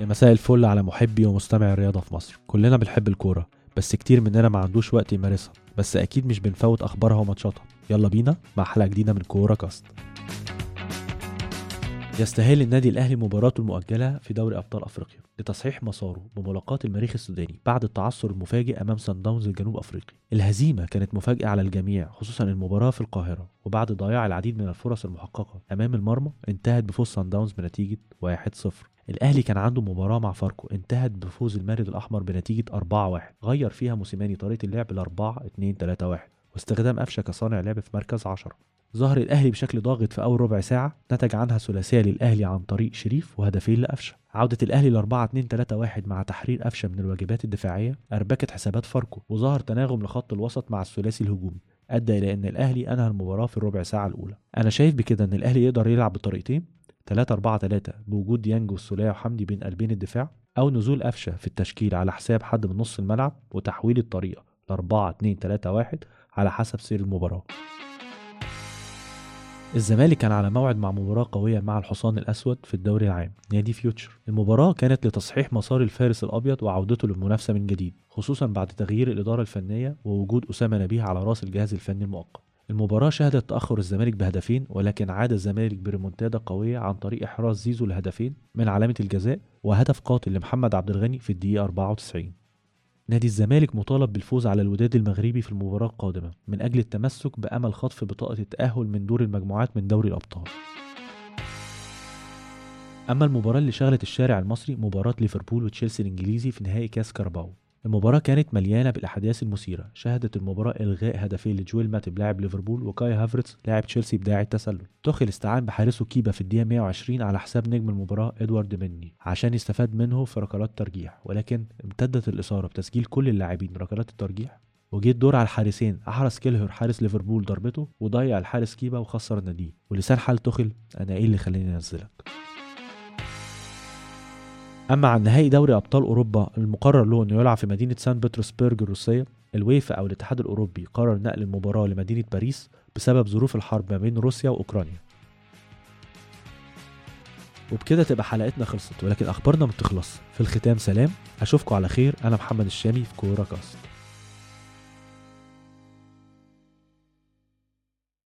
يا مساء الفل على محبي ومستمعي الرياضة في مصر. كلنا بنحب الكورة بس كتير مننا ما عندوش وقت يمارسها بس أكيد مش بنفوت أخبارها وماتشاتها. يلا بينا مع حلقة جديدة من كورة كاست. يستهل النادي الأهلي مباراته المؤجلة في دوري أبطال أفريقيا لتصحيح مساره بملاقاة المريخ السوداني بعد التعثر المفاجئ أمام سان داونز الجنوب أفريقي الهزيمة كانت مفاجئة على الجميع خصوصا المباراة في القاهرة وبعد ضياع العديد من الفرص المحققة أمام المرمى انتهت بفوز سان داونز بنتيجة 1-0 الأهلي كان عنده مباراة مع فاركو انتهت بفوز المارد الأحمر بنتيجة 4-1 غير فيها موسيماني طريقة اللعب ل 4 2 3 1 واستخدام قفشة كصانع لعب في مركز 10 ظهر الأهلي بشكل ضاغط في أول ربع ساعة نتج عنها ثلاثية للأهلي عن طريق شريف وهدفين لقفشه عودة الأهلي ل 4 2 3 1 مع تحرير قفشه من الواجبات الدفاعية أربكت حسابات فاركو وظهر تناغم لخط الوسط مع الثلاثي الهجومي أدى إلى أن الأهلي أنهى المباراة في الربع ساعة الأولى. أنا شايف بكده أن الأهلي يقدر يلعب بطريقتين 3 4 3 بوجود ديانج والسولية وحمدي بين قلبين الدفاع أو نزول قفشه في التشكيل على حساب حد من نص الملعب وتحويل الطريقة ل 4 2 3 1 على حسب سير المباراة. الزمالك كان على موعد مع مباراة قوية مع الحصان الأسود في الدوري العام نادي فيوتشر. المباراة كانت لتصحيح مسار الفارس الأبيض وعودته للمنافسة من جديد خصوصا بعد تغيير الإدارة الفنية ووجود أسامة نبيه على رأس الجهاز الفني المؤقت. المباراة شهدت تأخر الزمالك بهدفين ولكن عاد الزمالك بريمونتادا قوية عن طريق إحراز زيزو لهدفين من علامة الجزاء وهدف قاتل لمحمد عبد الغني في الدقيقة 94 نادي الزمالك مطالب بالفوز على الوداد المغربي في المباراة القادمة من أجل التمسك بأمل خطف بطاقة التأهل من دور المجموعات من دوري الأبطال. أما المباراة اللي شغلت الشارع المصري مباراة ليفربول وتشيلسي الإنجليزي في نهائي كاس كارباو المباراة كانت مليانة بالأحداث المثيرة. شهدت المباراة إلغاء هدفين لجويل ماتيب لاعب ليفربول وكاي هافرتس لاعب تشيلسي بداعي التسلل. توخيل استعان بحارسه كيبا في الدقيقة 120 على حساب نجم المباراة إدوارد ميندي عشان يستفاد منه في ركلات ترجيح ولكن امتدت الإثارة بتسجيل كل اللاعبين ركلات الترجيح. وجه الدور على الحارسين. أحرز كيلهر حارس ليفربول ضربته وضيع الحارس كيبا وخسر ناديه ولسان حال توخيل أنا إيه اللي خلاني أنزلك؟ أما عن نهائي دوري أبطال أوروبا المقرر له إنه يلعب في مدينة سان بطرسبرج الروسية. الويفا أو الاتحاد الأوروبي قرر نقل المباراة لمدينة باريس بسبب ظروف الحرب ما بين روسيا وأوكرانيا. وبكده تبقى حلقتنا خلصت ولكن أخبارنا ما في الختام سلام أشوفكم على خير. أنا محمد الشامي في كورة كاست.